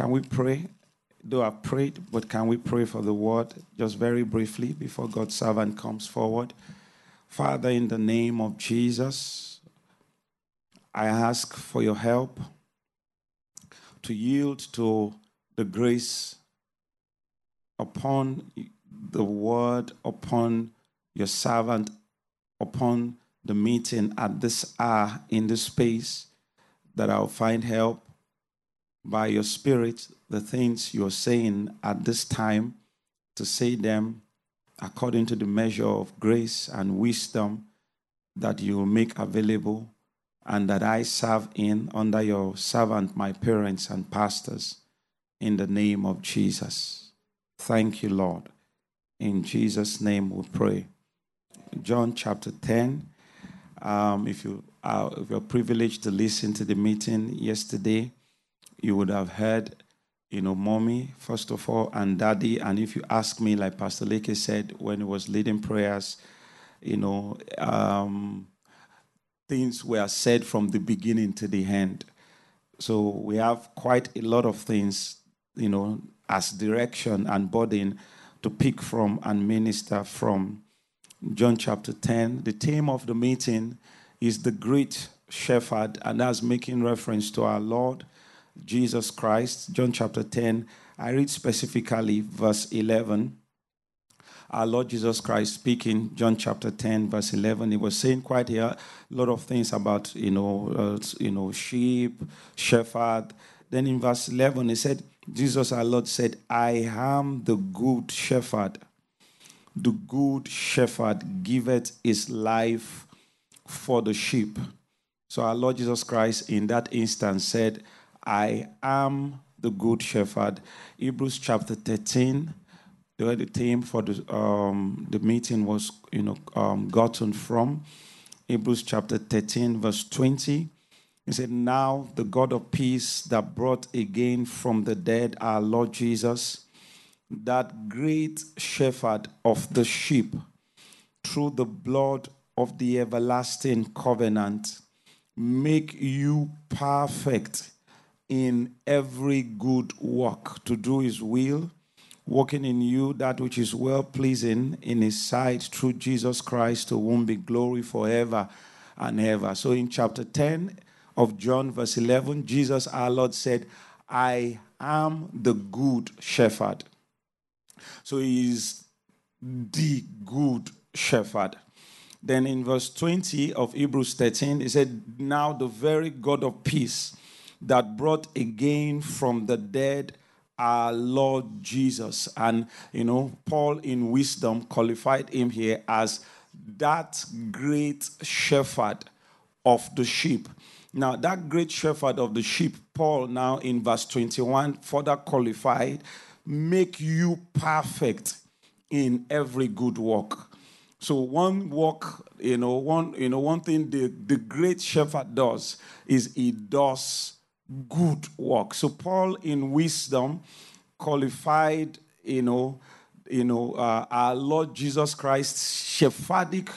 Can we pray? Though I prayed, but can we pray for the word just very briefly before God's servant comes forward? Father, in the name of Jesus, I ask for your help to yield to the grace upon the word, upon your servant, upon the meeting at this hour in this space, that I'll find help by your spirit the things you're saying at this time to say them according to the measure of grace and wisdom that you make available and that I serve in under your servant, my parents and pastors, in the name of Jesus. Thank you, Lord. In Jesus' name we pray. John chapter 10. Um, if you are if you're privileged to listen to the meeting yesterday, you would have heard, you know, mommy, first of all, and daddy. And if you ask me, like Pastor Leke said when he was leading prayers, you know, um, things were said from the beginning to the end. So we have quite a lot of things, you know, as direction and burden to pick from and minister from. John chapter 10. The theme of the meeting is the great shepherd, and that's making reference to our Lord Jesus Christ. John chapter 10. I read specifically verse 11 our Lord Jesus Christ speaking, John chapter 10, verse 11, he was saying quite a lot of things about, you know, uh, you know, sheep, shepherd. Then in verse 11, he said, Jesus our Lord said, I am the good shepherd. The good shepherd giveth his life for the sheep. So our Lord Jesus Christ in that instance said, I am the good shepherd. Hebrews chapter 13, where the theme for the, um, the meeting was, you know, um, gotten from. Hebrews chapter 13, verse 20. He said, Now the God of peace that brought again from the dead our Lord Jesus, that great shepherd of the sheep, through the blood of the everlasting covenant, make you perfect in every good work to do his will working in you that which is well pleasing in his sight through Jesus Christ, to whom be glory forever and ever. So in chapter 10 of John, verse 11, Jesus our Lord said, I am the good shepherd. So he is the good shepherd. Then in verse 20 of Hebrews 13, he said, Now the very God of peace that brought again from the dead our Lord Jesus. And, you know, Paul in wisdom qualified him here as that great shepherd of the sheep. Now, that great shepherd of the sheep, Paul now in verse 21 further qualified, make you perfect in every good work. So one work, you know, one, you know, one thing the, the great shepherd does is he does good work. So Paul, in wisdom, qualified, you know, you know, uh, our Lord Jesus Christ's shepherdic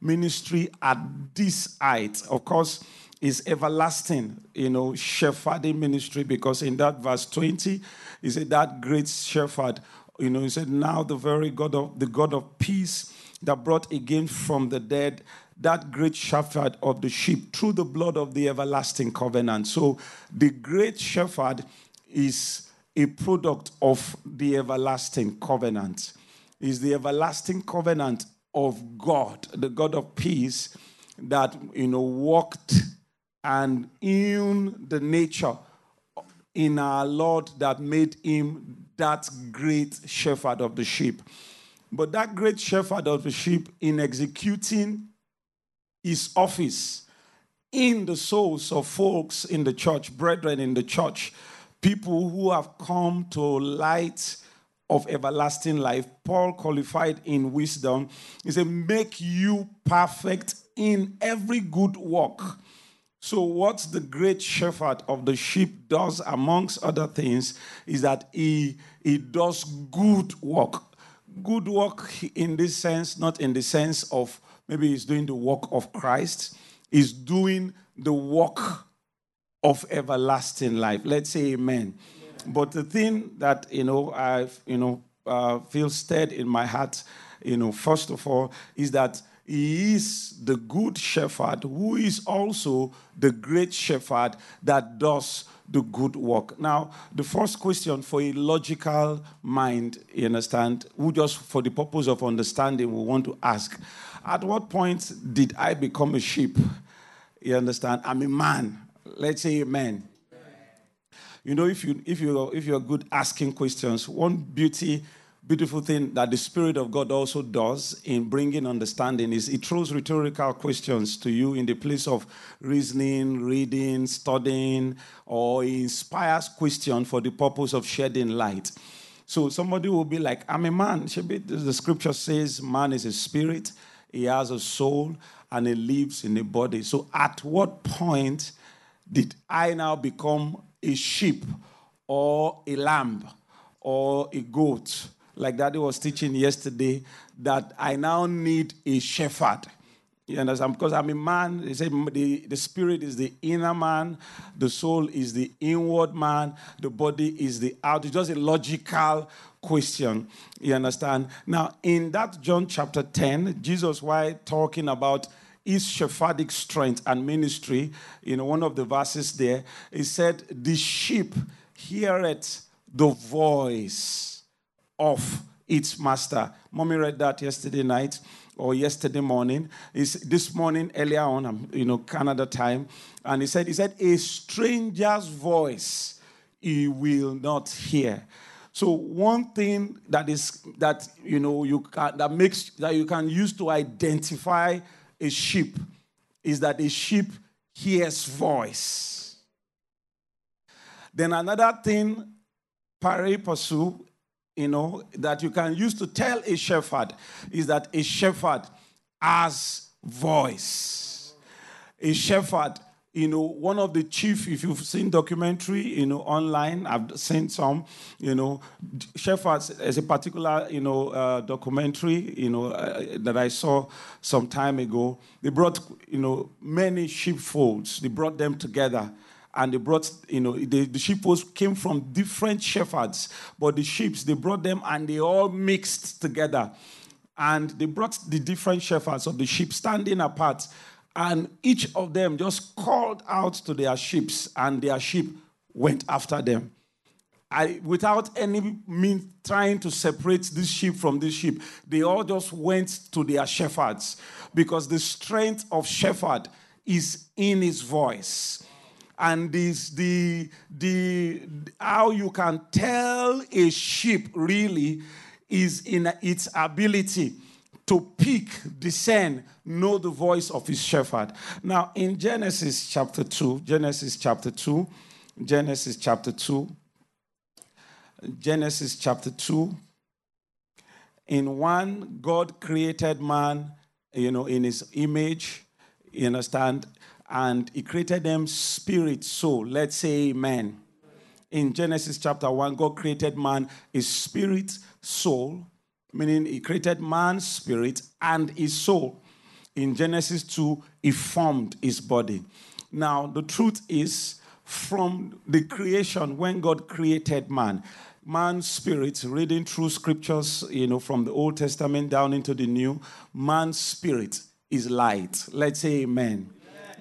ministry at this height. Of course, is everlasting, you know, shepherding ministry because in that verse 20, he said that great shepherd, you know, he said, now the very God of the God of peace that brought again from the dead that great shepherd of the sheep through the blood of the everlasting covenant. So the great shepherd is a product of the everlasting covenant. Is the everlasting covenant of God, the God of peace, that you know walked and in the nature in our Lord that made him that great shepherd of the sheep. But that great shepherd of the sheep, in executing his office in the souls of folks in the church, brethren in the church, people who have come to light of everlasting life. Paul qualified in wisdom. He said, Make you perfect in every good work. So, what the great shepherd of the sheep does, amongst other things, is that he, he does good work. Good work in this sense, not in the sense of maybe he's doing the work of Christ, he's doing the work of everlasting life. Let's say amen. But the thing that you know I you know uh, feel stirred in my heart, you know, first of all, is that he is the good shepherd who is also the great shepherd that does the good work. Now, the first question for a logical mind, you understand, who just for the purpose of understanding, we want to ask at what point did I become a sheep? You understand? I'm a man. Let's say a man. You know, if you if you if you're good asking questions, one beauty beautiful thing that the Spirit of God also does in bringing understanding is it throws rhetorical questions to you in the place of reasoning, reading, studying, or inspires question for the purpose of shedding light. So somebody will be like, I'm a man. The scripture says man is a spirit, he has a soul, and he lives in a body. So at what point did I now become a sheep or a lamb or a goat? like Daddy was teaching yesterday, that I now need a shepherd. You understand? Because I'm a man, they say the, the spirit is the inner man, the soul is the inward man, the body is the out. It's just a logical question. You understand? Now, in that John chapter 10, Jesus, while talking about his shepherdic strength and ministry, you know, one of the verses there, he said, The sheep heareth the voice of its master. Mommy read that yesterday night or yesterday morning. Is this morning earlier on, um, you know, Canada time, and he said, he said, a stranger's voice he will not hear. So one thing that is that you know you can, that makes that you can use to identify a sheep is that a sheep hears voice. Then another thing, pari passu, you know, that you can use to tell a shepherd is that a shepherd has voice. A shepherd, you know, one of the chief, if you've seen documentary, you know, online, I've seen some, you know, shepherds, as a particular, you know, uh, documentary, you know, uh, that I saw some time ago. They brought, you know, many sheepfolds. They brought them together and they brought, you know, the, the sheep was, came from different shepherds, but the sheep, they brought them and they all mixed together. And they brought the different shepherds of the sheep standing apart, and each of them just called out to their sheep, and their sheep went after them. I, without any means trying to separate this sheep from this sheep, they all just went to their shepherds because the strength of shepherd is in his voice and this the the how you can tell a sheep really is in its ability to pick, discern, know the voice of his shepherd. Now, in Genesis chapter 2, Genesis chapter 2, Genesis chapter 2, Genesis chapter 2, in one, God created man, you know, in his image, you understand? and he created them spirit, soul. Let's say amen. In Genesis chapter 1, God created man, his spirit, soul, meaning he created man's spirit and his soul. In Genesis 2, he formed his body. Now, the truth is, from the creation, when God created man, man's spirit, reading through scriptures, you know, from the Old Testament down into the New, man's spirit is light. Let's say amen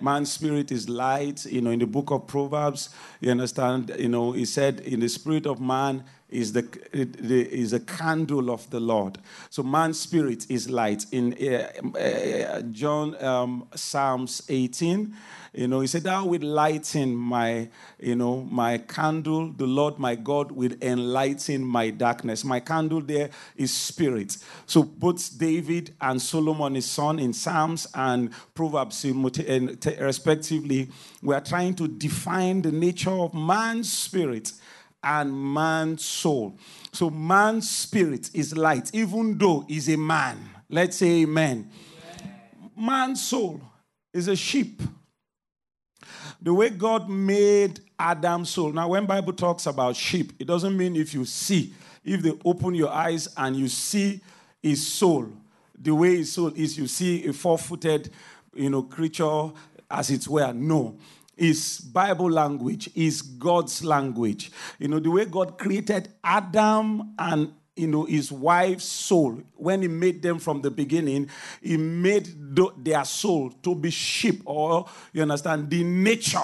man's spirit is light. You know, in the book of Proverbs, you understand, you know, he said, in the spirit of man is the, is a candle of the Lord. So man's spirit is light. In uh, uh, John um, Psalms 18, you know, he said, Thou will lighten my, you know, my candle. The Lord my God will enlighten my darkness. My candle there is spirit. So both David and Solomon, his son, in Psalms and Proverbs, respectively, we are trying to define the nature of man's spirit and man's soul. So man's spirit is light, even though he's a man. Let's say amen. amen. Man's soul is a sheep the way God made Adam's soul. Now, when Bible talks about sheep, it doesn't mean if you see, if they open your eyes and you see his soul, the way his soul is, you see a four-footed, you know, creature as it were. No. Is Bible language, is God's language. You know, the way God created Adam and you know his wife's soul when he made them from the beginning he made their soul to be sheep or you understand the nature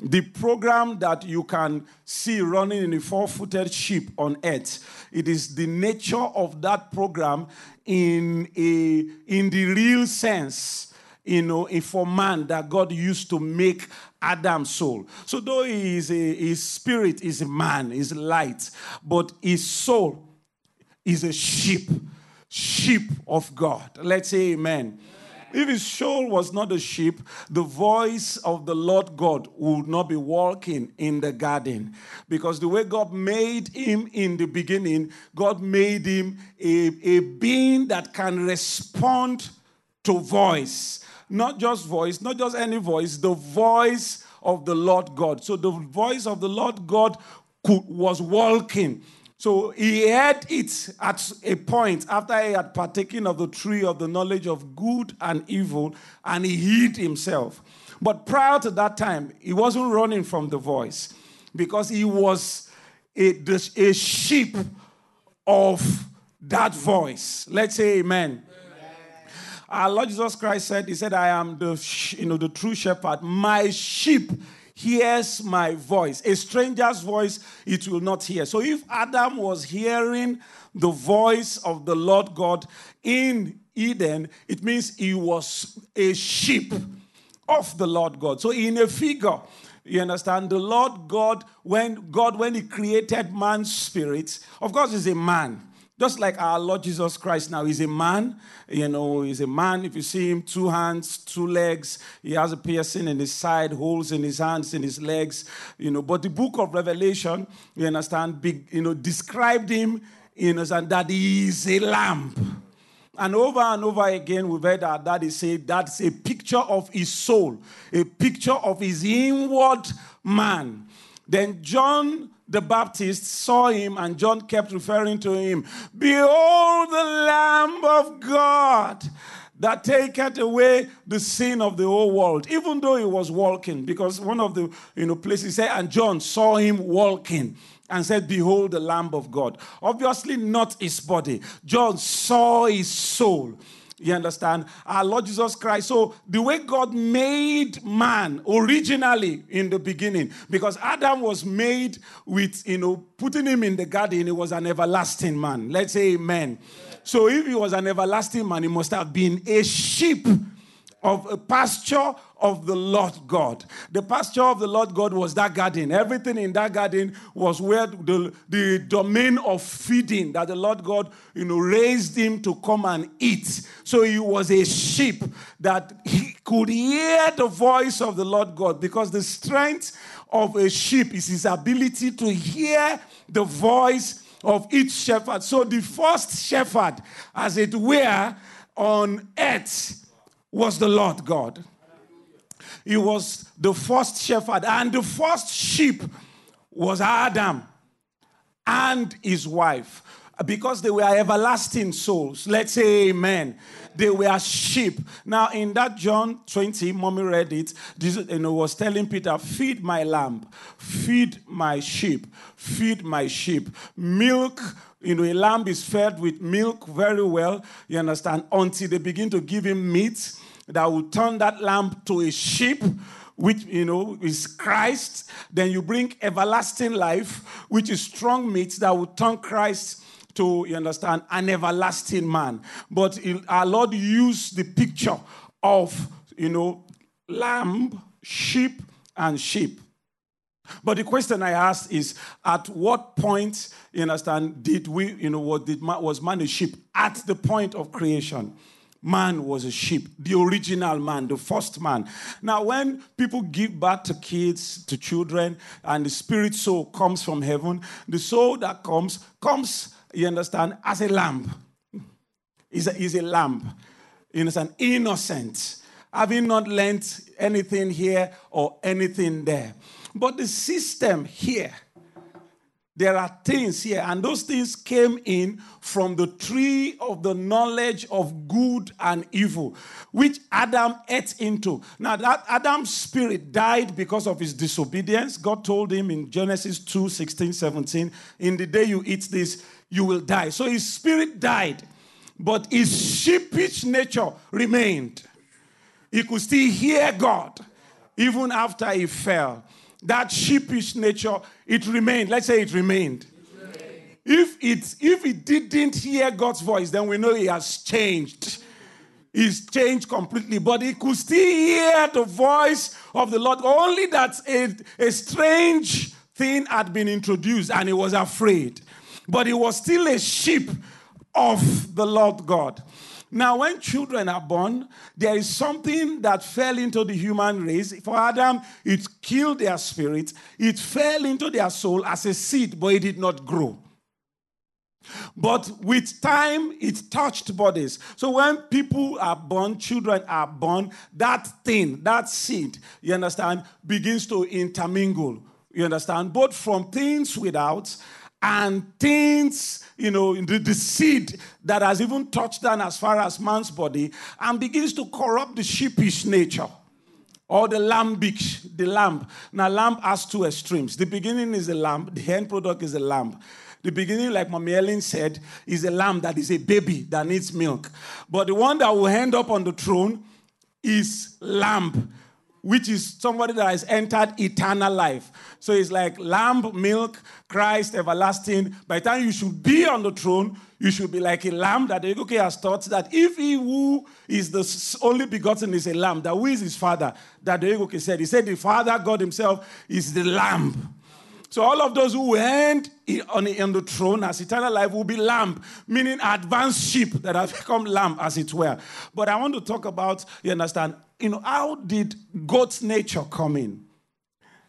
the program that you can see running in a four-footed sheep on earth it is the nature of that program in a in the real sense you know, for man that God used to make Adam's soul. So though he is a, his spirit is a man, is light, but his soul is a sheep, sheep of God. Let's say amen. If his soul was not a sheep, the voice of the Lord God would not be walking in the garden. Because the way God made him in the beginning, God made him a, a being that can respond to voice not just voice, not just any voice, the voice of the Lord God. So the voice of the Lord God could, was walking. So he heard it at a point after he had partaken of the tree of the knowledge of good and evil, and he hid himself. But prior to that time, he wasn't running from the voice because he was a, a sheep of that voice. Let's say amen. Our Lord Jesus Christ said, He said, I am the, you know, the true shepherd. My sheep hears my voice. A stranger's voice it will not hear. So if Adam was hearing the voice of the Lord God in Eden, it means he was a sheep of the Lord God. So in a figure, you understand? The Lord God, when God, when He created man's spirit, of course, is a man. Just like our Lord Jesus Christ now, he's a man. You know, he's a man. If you see him, two hands, two legs. He has a piercing in his side, holes in his hands, in his legs. You know, but the book of Revelation, you understand, big, you know, described him, you know, that he is a lamb. And over and over again, we've heard our daddy say that's a picture of his soul, a picture of his inward man. Then John the Baptist saw him, and John kept referring to him Behold the Lamb of God that taketh away the sin of the whole world, even though he was walking, because one of the you know places said, and John saw him walking and said, Behold the Lamb of God. Obviously, not his body. John saw his soul. You understand? Our Lord Jesus Christ. So, the way God made man originally in the beginning, because Adam was made with, you know, putting him in the garden, he was an everlasting man. Let's say amen. So, if he was an everlasting man, he must have been a sheep of a pasture of the Lord God. The pasture of the Lord God was that garden. Everything in that garden was where the, the domain of feeding that the Lord God, you know, raised him to come and eat. So he was a sheep that he could hear the voice of the Lord God because the strength of a sheep is his ability to hear the voice of each shepherd. So the first shepherd, as it were, on earth was the Lord God. He was the first shepherd, and the first sheep was Adam and his wife because they were everlasting souls. Let's say amen. They were sheep. Now, in that John 20, mommy read it, Jesus you know, was telling Peter, Feed my lamb, feed my sheep, feed my sheep. Milk, you know, a lamb is fed with milk very well, you understand, until they begin to give him meat that will turn that lamb to a sheep which you know is Christ, then you bring everlasting life, which is strong meat that will turn Christ to, you understand, an everlasting man. But our Lord used the picture of, you know, lamb, sheep, and sheep. But the question I asked is, at what point, you understand, did we, you know, what did was man a sheep? At the point of creation man was a sheep, the original man, the first man. Now, when people give birth to kids, to children, and the spirit soul comes from heaven, the soul that comes, comes, you understand, as a lamb. Is a, is a lamb. You understand? Innocent. Having not learnt anything here or anything there. But the system here there are things here, and those things came in from the tree of the knowledge of good and evil, which Adam ate into. Now, that Adam's spirit died because of his disobedience. God told him in Genesis 2 16, 17, In the day you eat this, you will die. So his spirit died, but his sheepish nature remained. He could still hear God even after he fell that sheepish nature, it remained. Let's say it remained. If it if it didn't hear God's voice, then we know he has changed. He's changed completely, but he could still hear the voice of the Lord. Only that a, a strange thing had been introduced and he was afraid. But he was still a sheep of the Lord God. Now, when children are born, there is something that fell into the human race. For Adam, it killed their spirit, it fell into their soul as a seed, but it did not grow. But with time, it touched bodies. So when people are born, children are born, that thing, that seed, you understand, begins to intermingle. You understand? Both from things without and things, you know, the, the seed that has even touched down as far as man's body and begins to corrupt the sheepish nature or the lambic, the lamb. Now, lamb has two extremes. The beginning is a lamb, the end product is a lamb. The beginning, like Mommy Ellen said, is a lamb that is a baby that needs milk. But the one that will end up on the throne is lamb which is somebody that has entered eternal life. So it's like lamb, milk, Christ, everlasting. By the time you should be on the throne, you should be like a lamb that the UK has taught that if he who is the only begotten is a lamb, that who is his father, that the UK said. He said the Father, God Himself, is the lamb. So all of those who end on the, on the throne as eternal life will be lamb, meaning advanced sheep that have become lamb, as it were. But I want to talk about, you understand, you know, how did God's nature come in?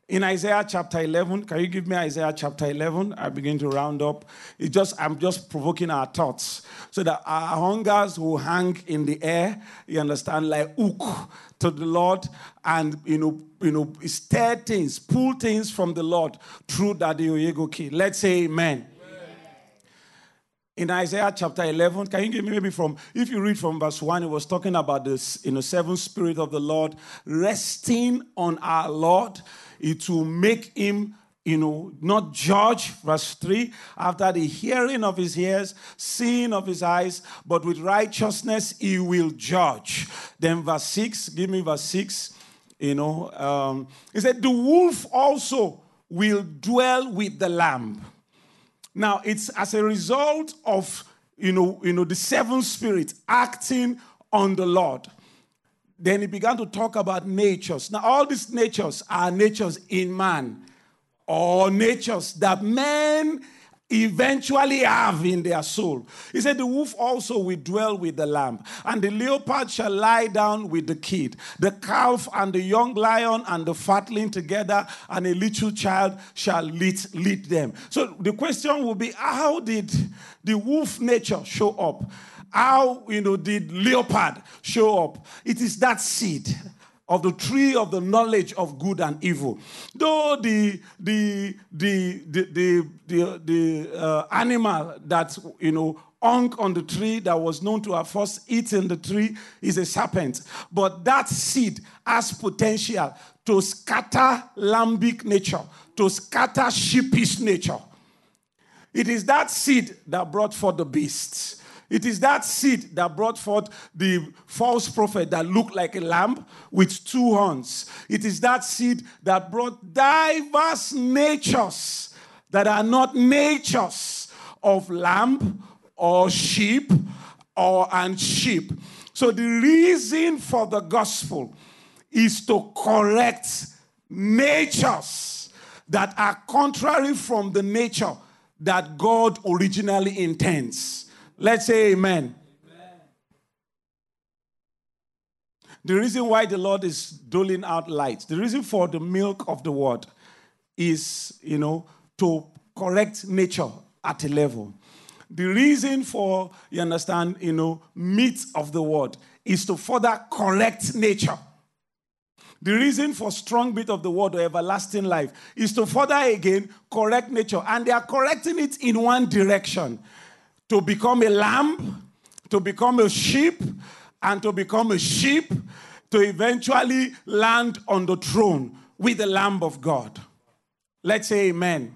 In Isaiah chapter 11, can you give me Isaiah chapter 11? I begin to round up. It just I'm just provoking our thoughts so that our hungers will hang in the air, you understand, like hook to the Lord and you know, you know, stir things, pull things from the Lord through that Oyego key. Let's say amen in Isaiah chapter 11, can you give me maybe from, if you read from verse 1, it was talking about this, you know, seven spirit of the Lord resting on our Lord. It will make him, you know, not judge, verse 3, after the hearing of his ears, seeing of his eyes, but with righteousness he will judge. Then verse 6, give me verse 6, you know, um, he said, the wolf also will dwell with the lamb now, it's as a result of you know, you know, the seven spirits acting on the Lord. Then he began to talk about natures. Now, all these natures are natures in man, or natures that men eventually have in their soul. He said, The wolf also will dwell with the lamb, and the leopard shall lie down with the kid, the calf and the young lion and the fatling together, and a little child shall lead, lead them. So the question will be how did the wolf nature show up? How you know did leopard show up? It is that seed of the tree of the knowledge of good and evil. Though the the the the the, the, the uh, animal that you know hung on the tree that was known to have first eaten the tree is a serpent, but that seed has potential to scatter lambic nature, to scatter sheepish nature. It is that seed that brought forth the beasts. It is that seed that brought forth the false prophet that looked like a lamb with two horns. It is that seed that brought diverse natures that are not natures of lamb or sheep or and sheep. So the reason for the gospel is to correct natures that are contrary from the nature that God originally intends. Let's say amen. amen. The reason why the Lord is doling out light, the reason for the milk of the word is, you know, to correct nature at a level. The reason for, you understand, you know, meat of the word is to further correct nature. The reason for strong bit of the word or everlasting life is to further again correct nature. And they are correcting it in one direction to become a lamb, to become a sheep, and to become a sheep, to eventually land on the throne with the Lamb of God. Let's say amen. amen.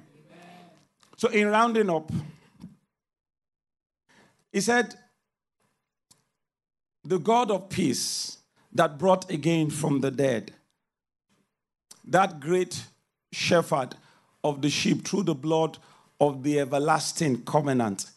So, in rounding up, he said, The God of peace that brought again from the dead, that great shepherd of the sheep through the blood of the everlasting covenant,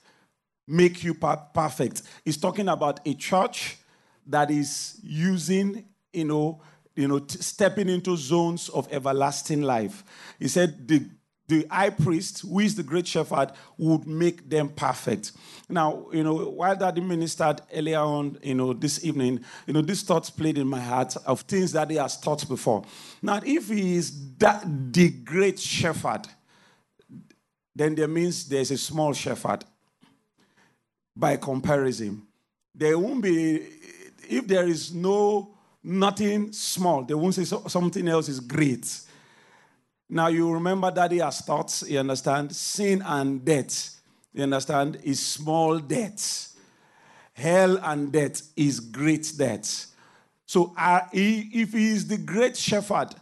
make you perfect. He's talking about a church that is using, you know, you know, stepping into zones of everlasting life. He said the the high priest, who is the great shepherd, would make them perfect. Now, you know, while Daddy ministered earlier on, you know, this evening, you know, these thoughts played in my heart of things that he has taught before. Now, if he is that the great shepherd, then there means there's a small shepherd. By comparison, there won't be if there is no nothing small, they won't say something else is great. Now you remember that he has thoughts, you understand? Sin and death, you understand, is small death. Hell and death is great death. So uh, if he is the great shepherd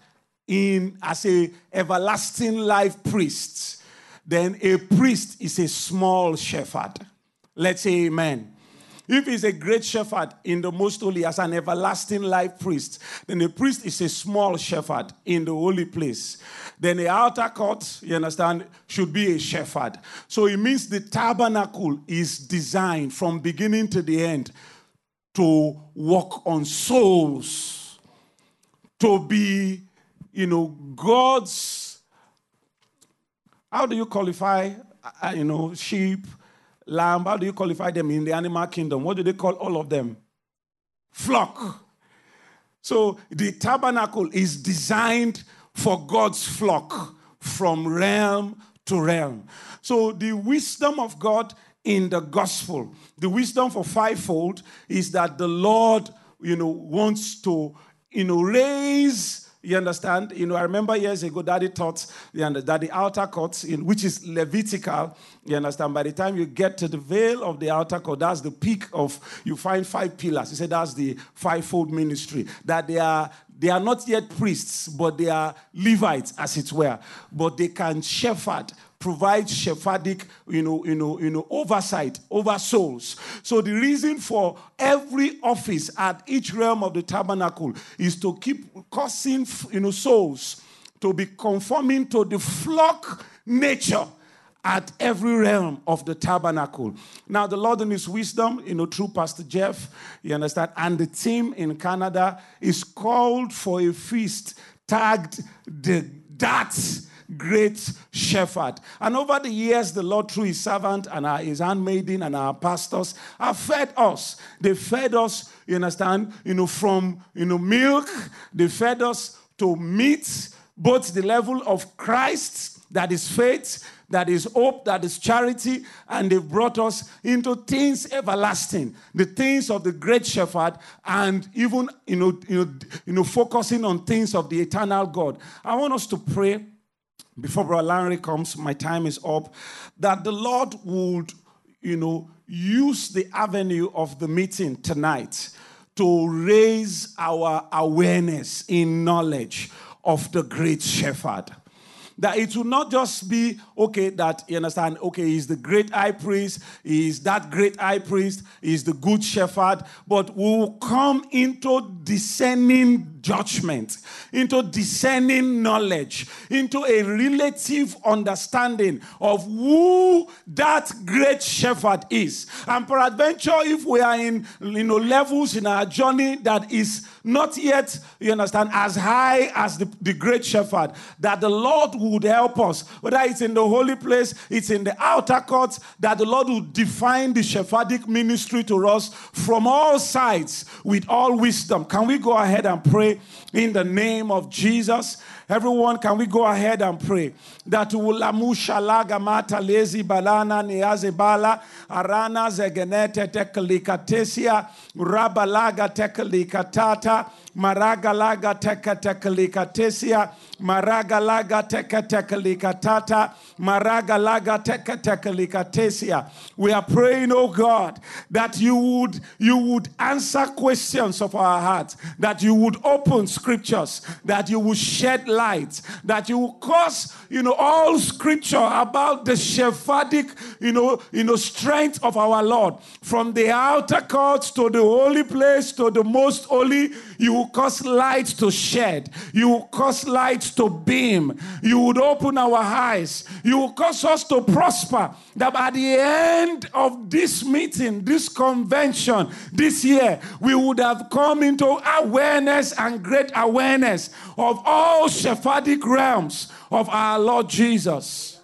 in as a everlasting life priest, then a priest is a small shepherd. Let's say amen. If he's a great shepherd in the most holy as an everlasting life priest, then the priest is a small shepherd in the holy place. Then the outer court, you understand, should be a shepherd. So it means the tabernacle is designed from beginning to the end to work on souls, to be, you know, God's. How do you qualify, uh, you know, sheep? Lamb, how do you qualify them in the animal kingdom? What do they call all of them? Flock. So the tabernacle is designed for God's flock from realm to realm. So the wisdom of God in the gospel, the wisdom for fivefold is that the Lord, you know, wants to, you know, raise you understand? You know, I remember years ago, Daddy taught that the outer court, in, which is Levitical, you understand? By the time you get to the veil of the outer court, that's the peak of, you find five pillars. He said that's the fivefold ministry. That they are they are not yet priests, but they are Levites, as it were. But they can shepherd provide shepherdic, you know, you know, you know, oversight over souls. So the reason for every office at each realm of the tabernacle is to keep causing, you know, souls to be conforming to the flock nature at every realm of the tabernacle. Now, the Lord in His wisdom, you know, through Pastor Jeff, you understand, and the team in Canada is called for a feast tagged the that great shepherd. And over the years, the Lord, through his servant and our, his handmaiden and our pastors, have fed us. They fed us, you understand, you know, from you know, milk, they fed us to meat, both the level of Christ, that is faith, that is hope, that is charity, and they've brought us into things everlasting, the things of the great shepherd, and even you know, you know, you know, focusing on things of the eternal God. I want us to pray before Brother Larry comes, my time is up, that the Lord would, you know, use the avenue of the meeting tonight to raise our awareness in knowledge of the great shepherd that it will not just be okay that you understand okay he's the great high priest he's that great high priest he's the good shepherd but we will come into discerning judgment, into discerning knowledge, into a relative understanding of who that great shepherd is. And peradventure, if we are in you know levels in our journey that is not yet, you understand, as high as the, the great shepherd, that the Lord would help us, whether it's in the holy place, it's in the outer courts, that the Lord would define the shepherdic ministry to us from all sides with all wisdom. Can we go ahead and pray? in the name of Jesus. Everyone, can we go ahead and pray that ulamusha laga mata lezi balana niaze bala arana zegenete tekalikatesia rabalaga Maragalaga teka teka tekalikatata maragalaga teketekelikatesia maragalaga teketekelikatata maragalaga teketekelikatesia we are praying oh god that you would you would answer questions of our hearts that you would open scriptures that you would shed light that you would cause you know all scripture about the Shepherdic you know you know strength of our lord. From the outer courts to the holy place to the most holy you will cause light to shed. You will cause light to beam. You would open our eyes. You would cause us to prosper. That at the end of this meeting, this convention, this year, we would have come into awareness and great awareness of all Shepherdic realms of our Lord Jesus.